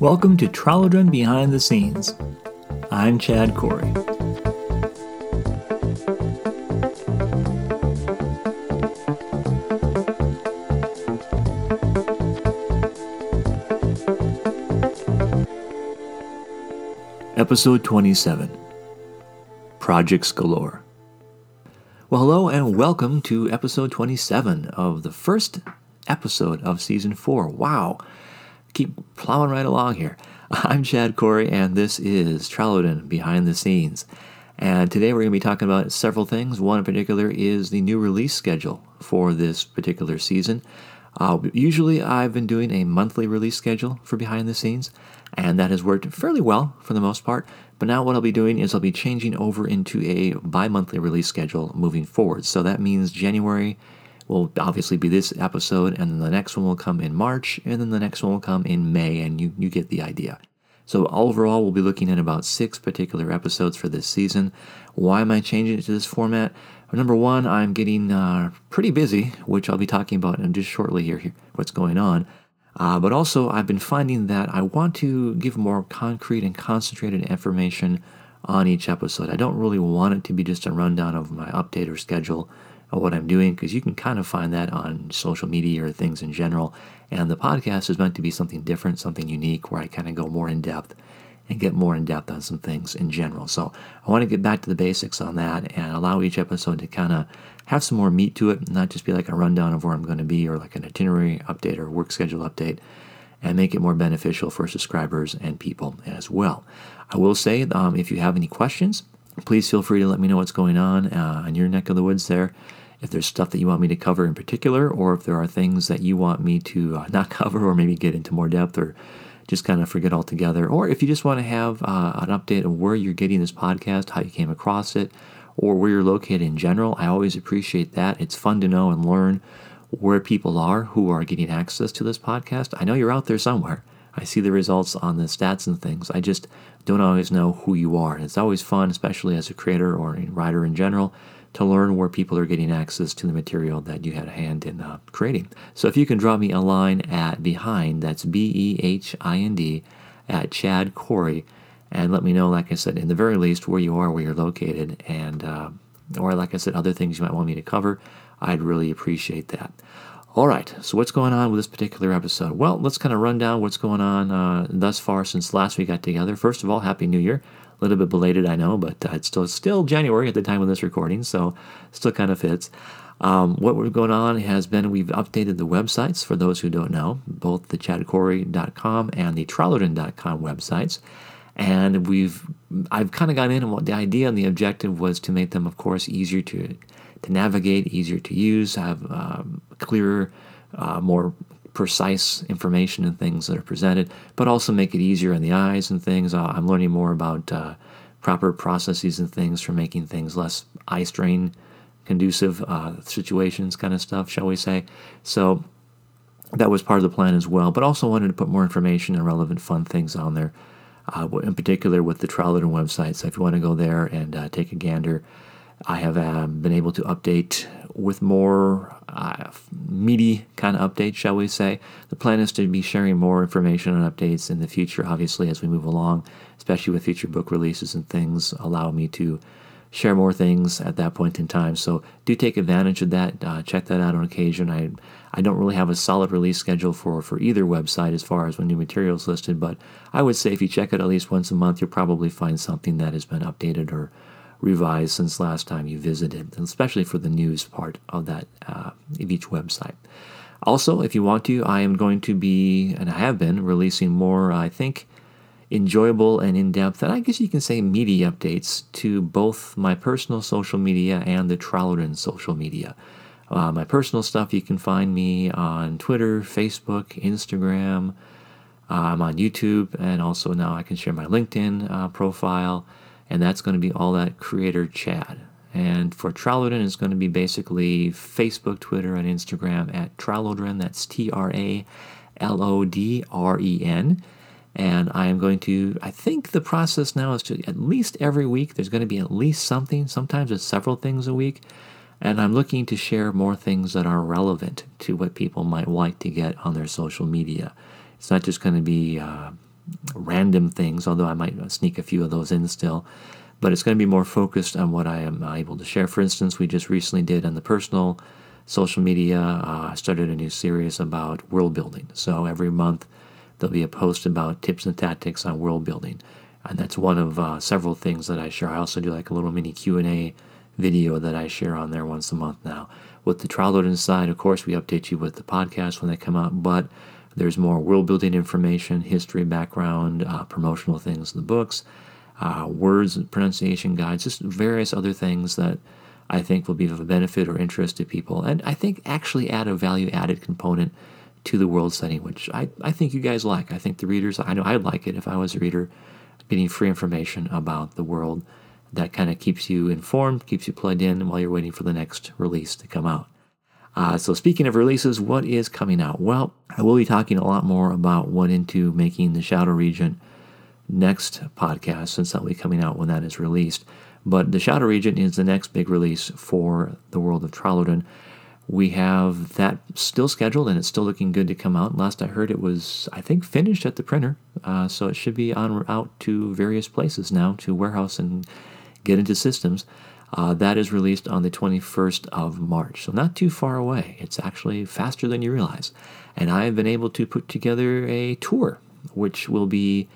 Welcome to Tralodren Behind the Scenes. I'm Chad Corey. Episode 27 Projects Galore. Well, hello and welcome to episode 27 of the first episode of season 4. Wow, plowing right along here. I'm Chad Corey, and this is Tralodren Behind the Scenes. And today we're going to be talking about several things. One in particular is the new release schedule for this particular season. Uh, usually, I've been doing a monthly release schedule for Behind the Scenes, and that has worked fairly well for the most part. But now, what I'll be doing is I'll be changing over into a bi monthly release schedule moving forward. So that means January will obviously be this episode, and then the next one will come in March, and then the next one will come in May, and you, you get the idea. So, overall, we'll be looking at about six particular episodes for this season. Why am I changing it to this format? Number one, I'm getting uh, pretty busy, which I'll be talking about in just shortly here, here what's going on. Uh, but also, I've been finding that I want to give more concrete and concentrated information on each episode. I don't really want it to be just a rundown of my update or schedule what I'm doing because you can kind of find that on social media or things in general. And the podcast is meant to be something different, something unique where I kind of go more in depth and get more in depth on some things in general. So I want to get back to the basics on that and allow each episode to kind of have some more meat to it, not just be like a rundown of where I'm going to be or like an itinerary update or work schedule update, and make it more beneficial for subscribers and people as well. I will say um, if you have any questions, please feel free to let me know what's going on uh, in your neck of the woods there. If there's stuff that you want me to cover in particular, or if there are things that you want me to uh, not cover or maybe get into more depth or just kind of forget altogether, or if you just want to have uh, an update of where you're getting this podcast, how you came across it, or where you're located in general, I always appreciate that. It's fun to know and learn where people are who are getting access to this podcast. I know you're out there somewhere. I see the results on the stats and things. I just don't always know who you are. And it's always fun, especially as a creator or a writer in general, to learn where people are getting access to the material that you had a hand in uh, creating. So if you can drop me a line at behind, that's B E H I N D, at Chad Corey, and let me know, like I said, in the very least, where you are, where you're located, and uh, or like I said, other things you might want me to cover. I'd really appreciate that. All right, so what's going on with this particular episode? Well, let's kind of run down what's going on uh, thus far since last we got together. First of all, Happy New Year. Little bit belated, I know, but uh, it's still still January at the time of this recording, so still kind of fits. Um, what we're going on has been we've updated the websites for those who don't know, both the chadcorey.com and the tralodren.com websites. And we've I've kind of gone in and what the idea and the objective was to make them, of course, easier to to navigate, easier to use, have um, clearer, uh, more precise information and things that are presented, but also make it easier on the eyes and things. Uh, I'm learning more about uh, proper processes and things for making things less eye strain conducive uh, situations, kind of stuff, shall we say. So that was part of the plan as well, but also wanted to put more information and relevant fun things on there. Uh, in particular, with the Tralodren website. So, if you want to go there and uh, take a gander, I have uh, been able to update with more uh, meaty kind of updates, shall we say. The plan is to be sharing more information and updates in the future, obviously, as we move along, especially with future book releases and things allow me to share more things at that point in time. So do take advantage of that. Uh, check that out on occasion. I I don't really have a solid release schedule for for either website as far as when new material is listed, but I would say if you check it at least once a month, you'll probably find something that has been updated or revised since last time you visited, especially for the news part of that uh, of each website. Also, if you want to, I am going to be, and I have been, releasing more, I think, enjoyable and in depth, and I guess you can say media updates to both my personal social media and the Tralodren social media. Uh, my personal stuff, you can find me on Twitter, Facebook, Instagram. Uh, I'm on YouTube, and also now I can share my LinkedIn uh, profile and that's going to be all that creator Chad. And for Tralodren, it's going to be basically Facebook, Twitter, and Instagram at Tralodren. That's T R A L O D R E N. And I am going to, I think the process now is to at least every week, there's going to be at least something. Sometimes it's several things a week. And I'm looking to share more things that are relevant to what people might like to get on their social media. It's not just going to be uh, random things, although I might sneak a few of those in still. But it's going to be more focused on what I am able to share. For instance, we just recently did on the personal social media, uh, I started a new series about world building. So every month there'll be a post about tips and tactics on world building. And that's one of uh, several things that I share. I also do like a little mini Q&A video that I share on there once a month now. With the Troglodyte inside, of course, we update you with the podcast when they come out, but there's more world building information, history, background, uh, promotional things in the books, uh, words, pronunciation guides, just various other things that I think will be of benefit or interest to people, and I think actually add a value added component to the world setting, which I, I think you guys like. I think the readers, I know I'd like it if I was a reader, getting free information about the world that kind of keeps you informed, keeps you plugged in while you're waiting for the next release to come out. Uh, so, speaking of releases, what is coming out? Well, I will be talking a lot more about what into making the Shadow Regent next podcast, since that'll be coming out when that is released. But the Shadow Regent is the next big release for the world of Tralodren. We have that still scheduled and it's still looking good to come out. Last I heard, it was, I think, finished at the printer. Uh, so it should be on out to various places now to warehouse and get into systems. Uh, that is released on the 21st of March, so not too far away. It's actually faster than you realize. And I have been able to put together a tour, which will be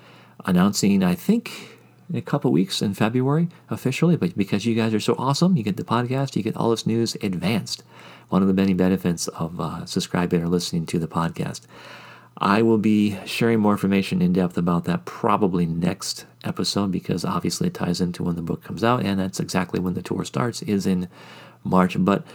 announcing, I think, in a couple weeks in February officially. But because you guys are so awesome, you get the podcast, you get all this news advanced. One of the many benefits of uh, subscribing or listening to the podcast. I will be sharing more information in depth about that probably next episode because obviously it ties into when the book comes out, and that's exactly when the tour starts, is in March. But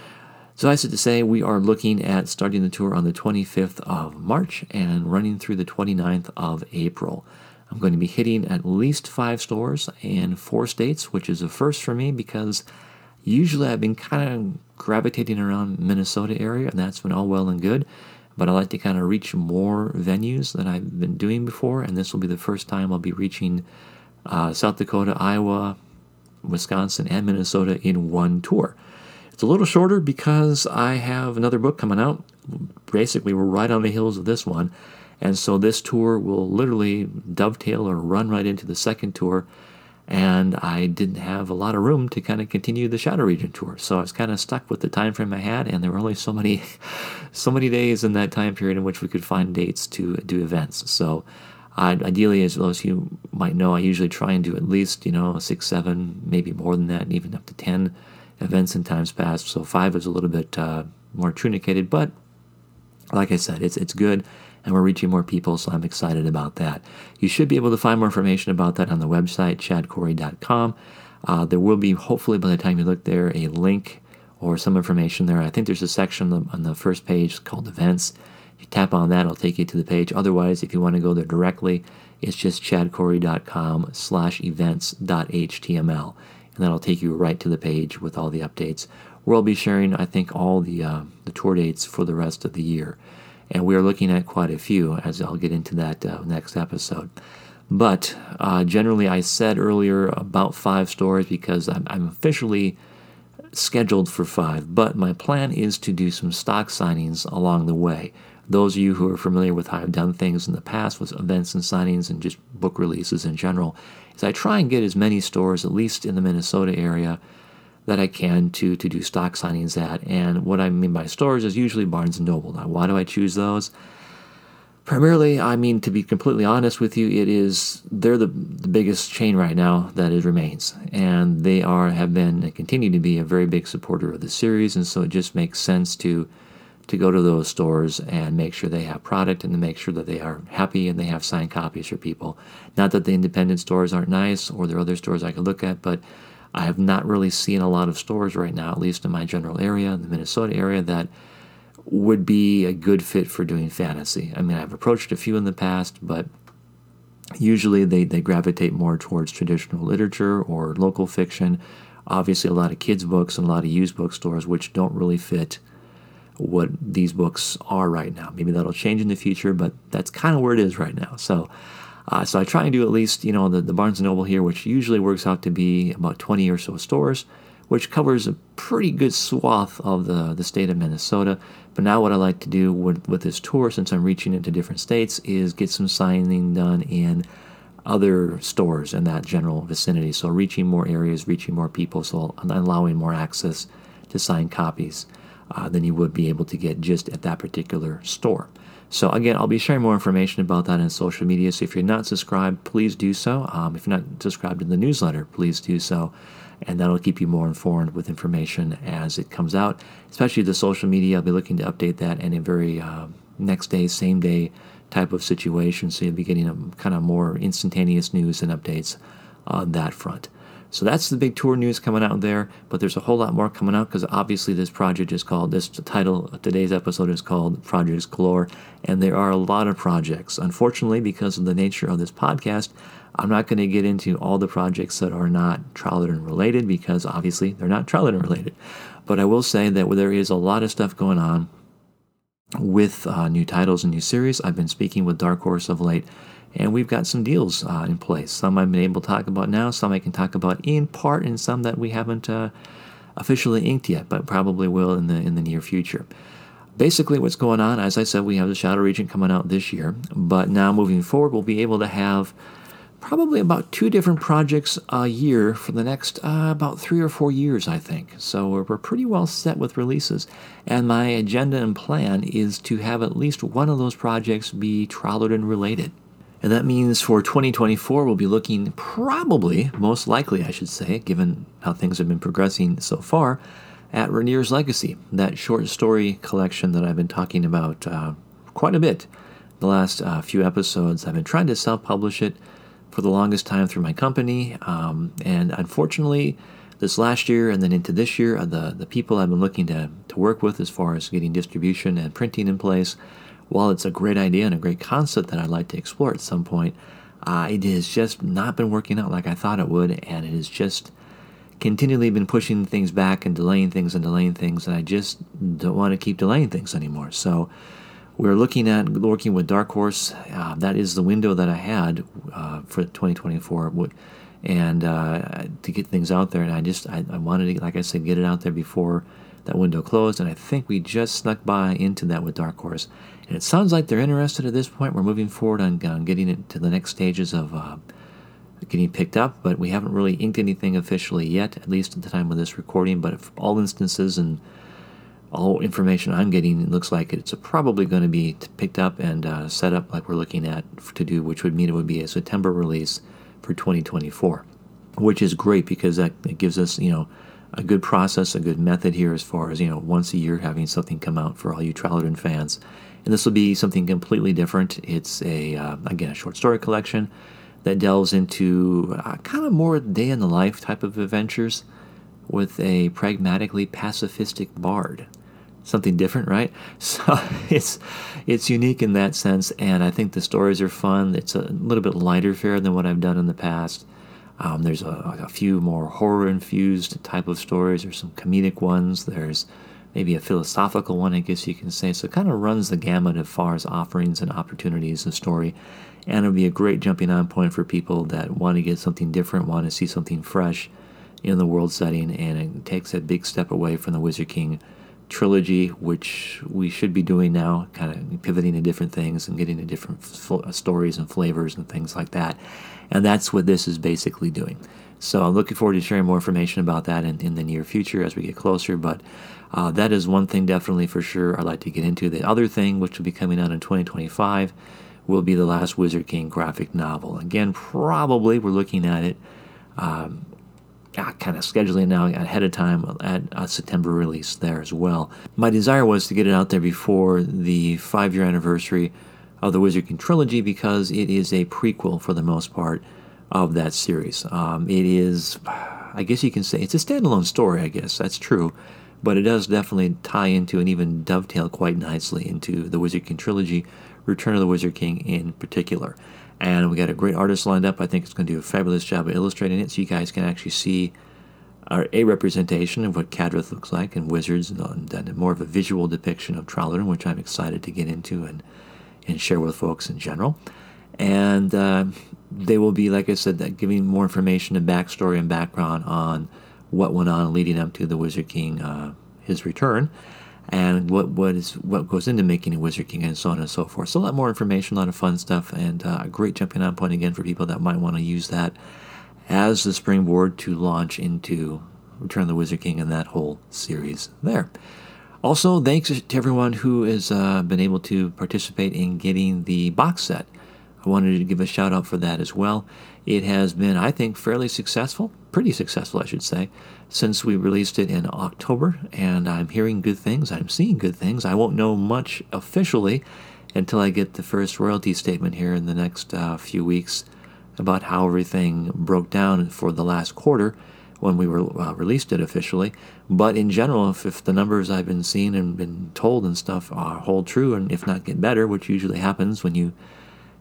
suffice it to say, we are looking at starting the tour on the 25th of March and running through the 29th of April. I'm going to be hitting at least five stores and four states, which is a first for me because usually I've been kind of gravitating around Minnesota area, and that's been all well and good. But I like to kind of reach more venues than I've been doing before, and this will be the first time I'll be reaching uh, South Dakota, Iowa, Wisconsin, and Minnesota in one tour. It's a little shorter because I have another book coming out. Basically, we're right on the heels of this one and so this tour will literally dovetail or run right into the second tour. And I didn't have a lot of room to kind of continue the Shadow Regent tour, so I was kind of stuck with the time frame I had, and there were only so many, so many days in that time period in which we could find dates to do events. So, I, ideally, as those you might know, I usually try and do at least you know six, seven, maybe more than that, even up to ten events in times past. So five is a little bit uh, more truncated, but like I said, it's it's good and we're reaching more people, so I'm excited about that. You should be able to find more information about that on the website, chadcorey.com. Uh, there will be, hopefully, by the time you look there, a link or some information there. I think there's a section on the, first page called Events. You tap on that, it'll take you to the page. Otherwise, if you want to go there directly, it's just chadcorey.com slash events.html. And that'll take you right to the page with all the updates. Where I'll be sharing, I think, all the, uh, the tour dates for the rest of the year and we are looking at quite a few, as I'll get into that uh, next episode. But uh, generally, I said earlier about five stores because I'm, I'm, officially scheduled for five, but my plan is to do some stock signings along the way. Those of you who are familiar with how I've done things in the past with events and signings and just book releases in general, is I try and get as many stores, at least in the Minnesota area, that I can to to do stock signings at. And what I mean by stores is usually Barnes and Noble. Now, why do I choose those? Primarily, I mean to be completely honest with you, it is they're the, the biggest chain right now that it remains, and they are have been and continue to be a very big supporter of the series, and so it just makes sense to to go to those stores and make sure they have product and to make sure that they are happy and they have signed copies for people. Not that the independent stores aren't nice or there are other stores I could look at, but I have not really seen a lot of stores right now, at least in my general area, the Minnesota area, that would be a good fit for doing fantasy. I mean, I've approached a few in the past, but usually they, they gravitate more towards traditional literature or local fiction. Obviously, a lot of kids' books and a lot of used bookstores, which don't really fit what these books are right now. Maybe that'll change in the future, but that's kind of where it is right now. So uh, so I try and do at least, you know, the, the Barnes & Noble here, which usually works out to be about 20 or so stores, which covers a pretty good swath of the, the state of Minnesota. But now, what I like to do with, with this tour, since I'm reaching into different states, is get some signing done in other stores in that general vicinity. So, reaching more areas, reaching more people, so allowing more access to signed copies uh, than you would be able to get just at that particular store. So again, I'll be sharing more information about that in social media. So if you're not subscribed, please do so. Um, if you're not subscribed to the newsletter, please do so, and that'll keep you more informed with information as it comes out. Especially the social media, I'll be looking to update that in a very uh, next day, same day type of situation. So you'll be getting a kind of more instantaneous news and updates on that front. So that's the big tour news coming out there, but there's a whole lot more coming out because obviously this project is called, this title of today's episode is called Projects Galore, and there are a lot of projects. Unfortunately, because of the nature of this podcast, I'm not going to get into all the projects that are not Tralodren related because obviously they're not Tralodren related. But I will say that there is a lot of stuff going on with uh, new titles and new series. I've been speaking with Dark Horse of late and we've got some deals uh, in place. Some I've been able to talk about now, some I can talk about in part, and some that we haven't uh, officially inked yet, but probably will in the in the near future. Basically, what's going on, as I said, we have the Shadow Regent coming out this year, but now moving forward, we'll be able to have probably about two different projects a year for the next uh, about three or four years, I think. So we're, we're pretty well set with releases. And my agenda and plan is to have at least one of those projects be Tralodren related. And that means for 2024, we'll be looking probably, most likely, I should say, given how things have been progressing so far, at Rainier's Legacy, that short story collection that I've been talking about uh, quite a bit the last uh, few episodes. I've been trying to self publish it for the longest time through my company. Um, and unfortunately, this last year and then into this year, uh, the, the people I've been looking to, to work with as far as getting distribution and printing in place while it's a great idea and a great concept that I'd like to explore at some point, uh, it has just not been working out like I thought it would, and it has just continually been pushing things back and delaying things and delaying things, and I just don't want to keep delaying things anymore. So we're looking at working with Dark Horse. Uh, that is the window that I had uh, for 2024, and uh, to get things out there. And I just I, I wanted to, like I said, get it out there before that window closed, and I think we just snuck by into that with Dark Horse. And it sounds like they're interested at this point. We're moving forward on, on getting it to the next stages of uh, getting picked up, but we haven't really inked anything officially yet, at least at the time of this recording. But if all instances and all information I'm getting, it looks like it's probably going to be picked up and uh, set up like we're looking at to do, which would mean it would be a September release for 2024, which is great because that gives us, you know, a good process, a good method here as far as, you know, once a year having something come out for all you Tralodren fans and this will be something completely different. It's a uh, again a short story collection that delves into uh, kind of more day in the life type of adventures with a pragmatically pacifistic bard. Something different, right? So it's it's unique in that sense, and I think the stories are fun. It's a little bit lighter fare than what I've done in the past. Um, there's a, a, few more horror infused type of stories. There's some comedic ones. There's maybe a philosophical one, I guess you can say. So it kind of runs the gamut as far as offerings and opportunities of story. And it'll be a great jumping on point for people that want to get something different, want to see something fresh in the world setting. And it takes a big step away from the Wizard King trilogy, which we should be doing now, kind of pivoting to different things and getting to different f- stories and flavors and things like that. And that's what this is basically doing. So I'm looking forward to sharing more information about that in, in the near future as we get closer. But uh, that is one thing definitely for sure I'd like to get into. The other thing, which will be coming out in 2025, will be the last Wizard King graphic novel. Again, probably we're looking at it, um, kind of scheduling now ahead of time at a September release there as well. My desire was to get it out there before the five year anniversary of the Wizard King trilogy because it is a prequel for the most part of that series. Um, it is, I guess you can say, it's a standalone story, I guess, that's true but it does definitely tie into and even dovetail quite nicely into the Wizard King trilogy, Return of the Wizard King in particular. And we got a great artist lined up. I think it's going to do a fabulous job of illustrating it, so you guys can actually see uh, a representation of what Kadrith looks like and wizards, and, and more of a visual depiction of Tralodren, which I'm excited to get into and and share with folks in general. And uh, they will be, like I said, giving more information and backstory and background on what went on leading up to the Wizard King, uh, his return, and what what is what goes into making a Wizard King, and so on and so forth. So a lot more information, a lot of fun stuff, and uh, a great jumping on point again for people that might want to use that as the springboard to launch into Return of the Wizard King and that whole series there. Also, thanks to everyone who has uh, been able to participate in getting the box set. I wanted to give a shout out for that as well. It has been, I think, fairly successful, pretty successful, I should say, since we released it in October, and I'm hearing good things. I'm seeing good things. I won't know much officially until I get the first royalty statement here in the next uh, few weeks about how everything broke down for the last quarter when we were uh, released it officially. But in general, if, if the numbers I've been seeing and been told and stuff are, hold true, and if not get better, which usually happens when you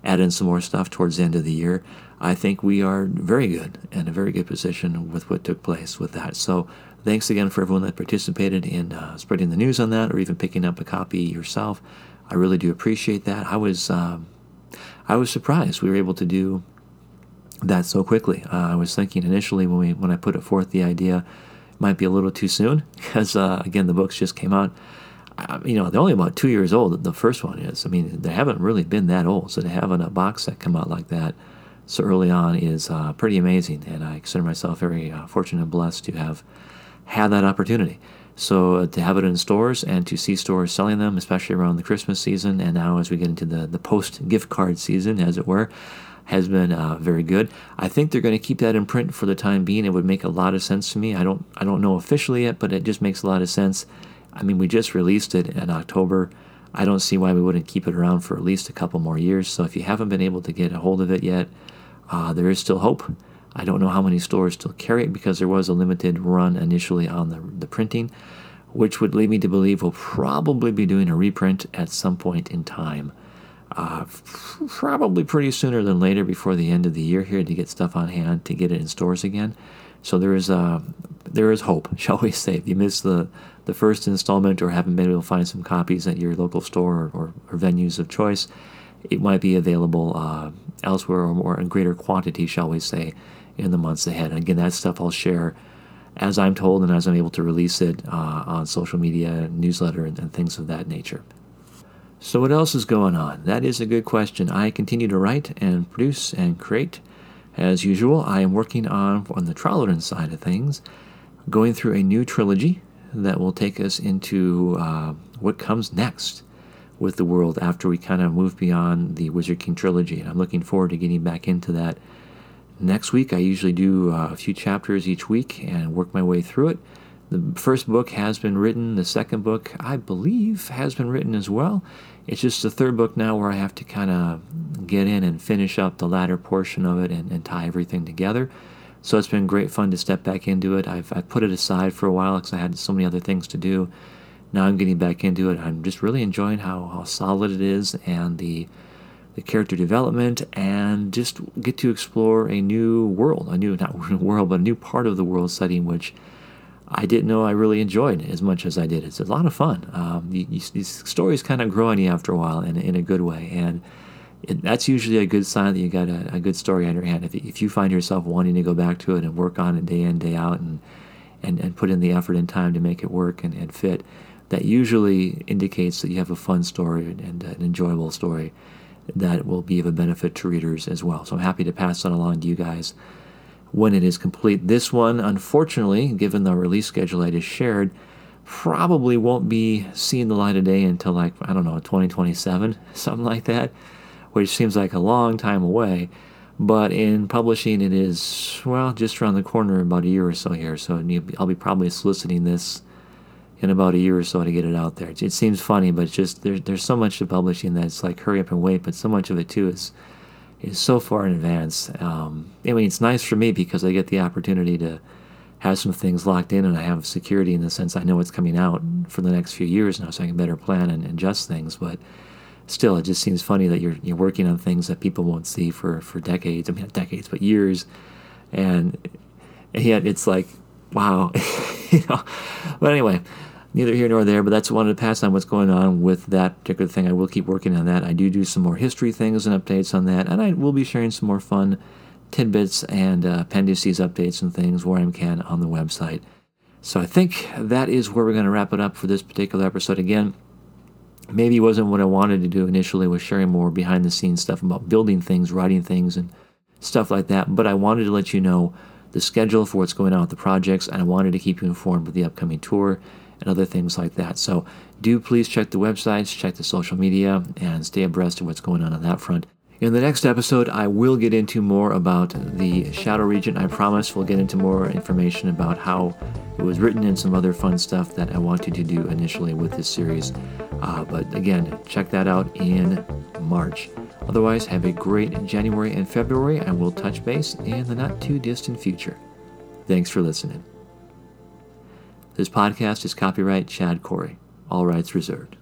add in some more stuff towards the end of the year, I think we are very good in a very good position with what took place with that. So thanks again for everyone that participated in uh, spreading the news on that, or even picking up a copy yourself. I really do appreciate that. I was um, I was surprised we were able to do that so quickly. Uh, I was thinking initially when we when I put it forth the idea might be a little too soon because uh, again the books just came out. You know they're only about two years old. The first one is. I mean they haven't really been that old. So to have a box set come out like that so early on is uh, pretty amazing, and I consider myself very uh, fortunate and blessed to have had that opportunity. So uh, to have it in stores and to see stores selling them, especially around the Christmas season, and now as we get into the the post gift card season, as it were has been uh, very good. I think they're going to keep that in print for the time being. It would make a lot of sense to me. I don't I don't know officially yet, but it just makes a lot of sense. I mean, we just released it in October. I don't see why we wouldn't keep it around for at least a couple more years. So if you haven't been able to get a hold of it yet, uh, there is still hope. I don't know how many stores still carry it because there was a limited run initially on the, the printing, which would lead me to believe we'll probably be doing a reprint at some point in time uh, probably pretty sooner than later before the end of the year here to get stuff on hand to get it in stores again. So there is uh, there is hope, shall we say? If you missed the the first installment or haven't been able to find some copies at your local store or, or, or venues of choice, it might be available uh, elsewhere or in greater quantity, shall we say, in the months ahead. And again, that stuff I'll share as I'm told and as I'm able to release it uh, on social media, newsletter, and, and things of that nature. So, what else is going on? That is a good question. I continue to write and produce and create. As usual, I am working on, on the Tralodren side of things, going through a new trilogy that will take us into uh, what comes next with the world after we kind of move beyond the Wizard King trilogy. And I'm looking forward to getting back into that next week. I usually do uh, a few chapters each week and work my way through it. The first book has been written, the second book, I believe, has been written as well. It's just the third book now where I have to kind of get in and finish up the latter portion of it and, and, tie everything together. So it's been great fun to step back into it. I've, I've put it aside for a while because I had so many other things to do. Now I'm getting back into it. I'm just really enjoying how, how solid it is and the the character development and just get to explore a new world, a new not world, but a new part of the world setting, which I didn't know I really enjoyed it as much as I did. It's a lot of fun. Um, you, you, these stories kind of grow on you after a while in, in a good way. And it, that's usually a good sign that you got a, a, good story on your hand. If, if you find yourself wanting to go back to it and work on it day in, day out, and, and, and put in the effort and time to make it work and, and fit, that usually indicates that you have a fun story and, and an enjoyable story that will be of a benefit to readers as well. So I'm happy to pass that along to you guys when it is complete. This one, unfortunately, given the release schedule I just shared, probably won't be seeing the light of day until like, I don't know, 2027, something like that, which seems like a long time away. But in publishing, it is, well, just around the corner, about a year or so here. So I'll be probably soliciting this in about a year or so to get it out there. It seems funny, but just there, there's so much to publishing that it's like hurry up and wait, but so much of it too is is so far in advance. Um, I mean, it's nice for me because I get the opportunity to have some things locked in and I have security in the sense I know what's coming out for the next few years now, so I can better plan and adjust things. But still, it just seems funny that you're you're working on things that people won't see for for decades. I mean, not decades, but years, and, and yet it's like, wow, you know. But anyway, neither here nor there, but that's wanted to pass on what's going on with that particular thing. I will keep working on that. I do do some more history things and updates on that, and I will be sharing some more fun tidbits and uh, appendices, updates, and things where I can on the website. So I think that is where we're going to wrap it up for this particular episode. Again, maybe it wasn't what I wanted to do initially was sharing more behind the scenes stuff about building things, writing things, and stuff like that. But I wanted to let you know the schedule for what's going on with the projects, and I wanted to keep you informed with the upcoming tour and other things like that. So do please check the websites, check the social media, and stay abreast of what's going on on that front. In the next episode, I will get into more about the Shadow Regent. I promise we'll get into more information about how it was written and some other fun stuff that I wanted to do initially with this series. Uh, but again, check that out in March. Otherwise, have a great January and February, and we'll touch base in the not too distant future. Thanks for listening. This podcast is copyright Chad Corey, all rights reserved.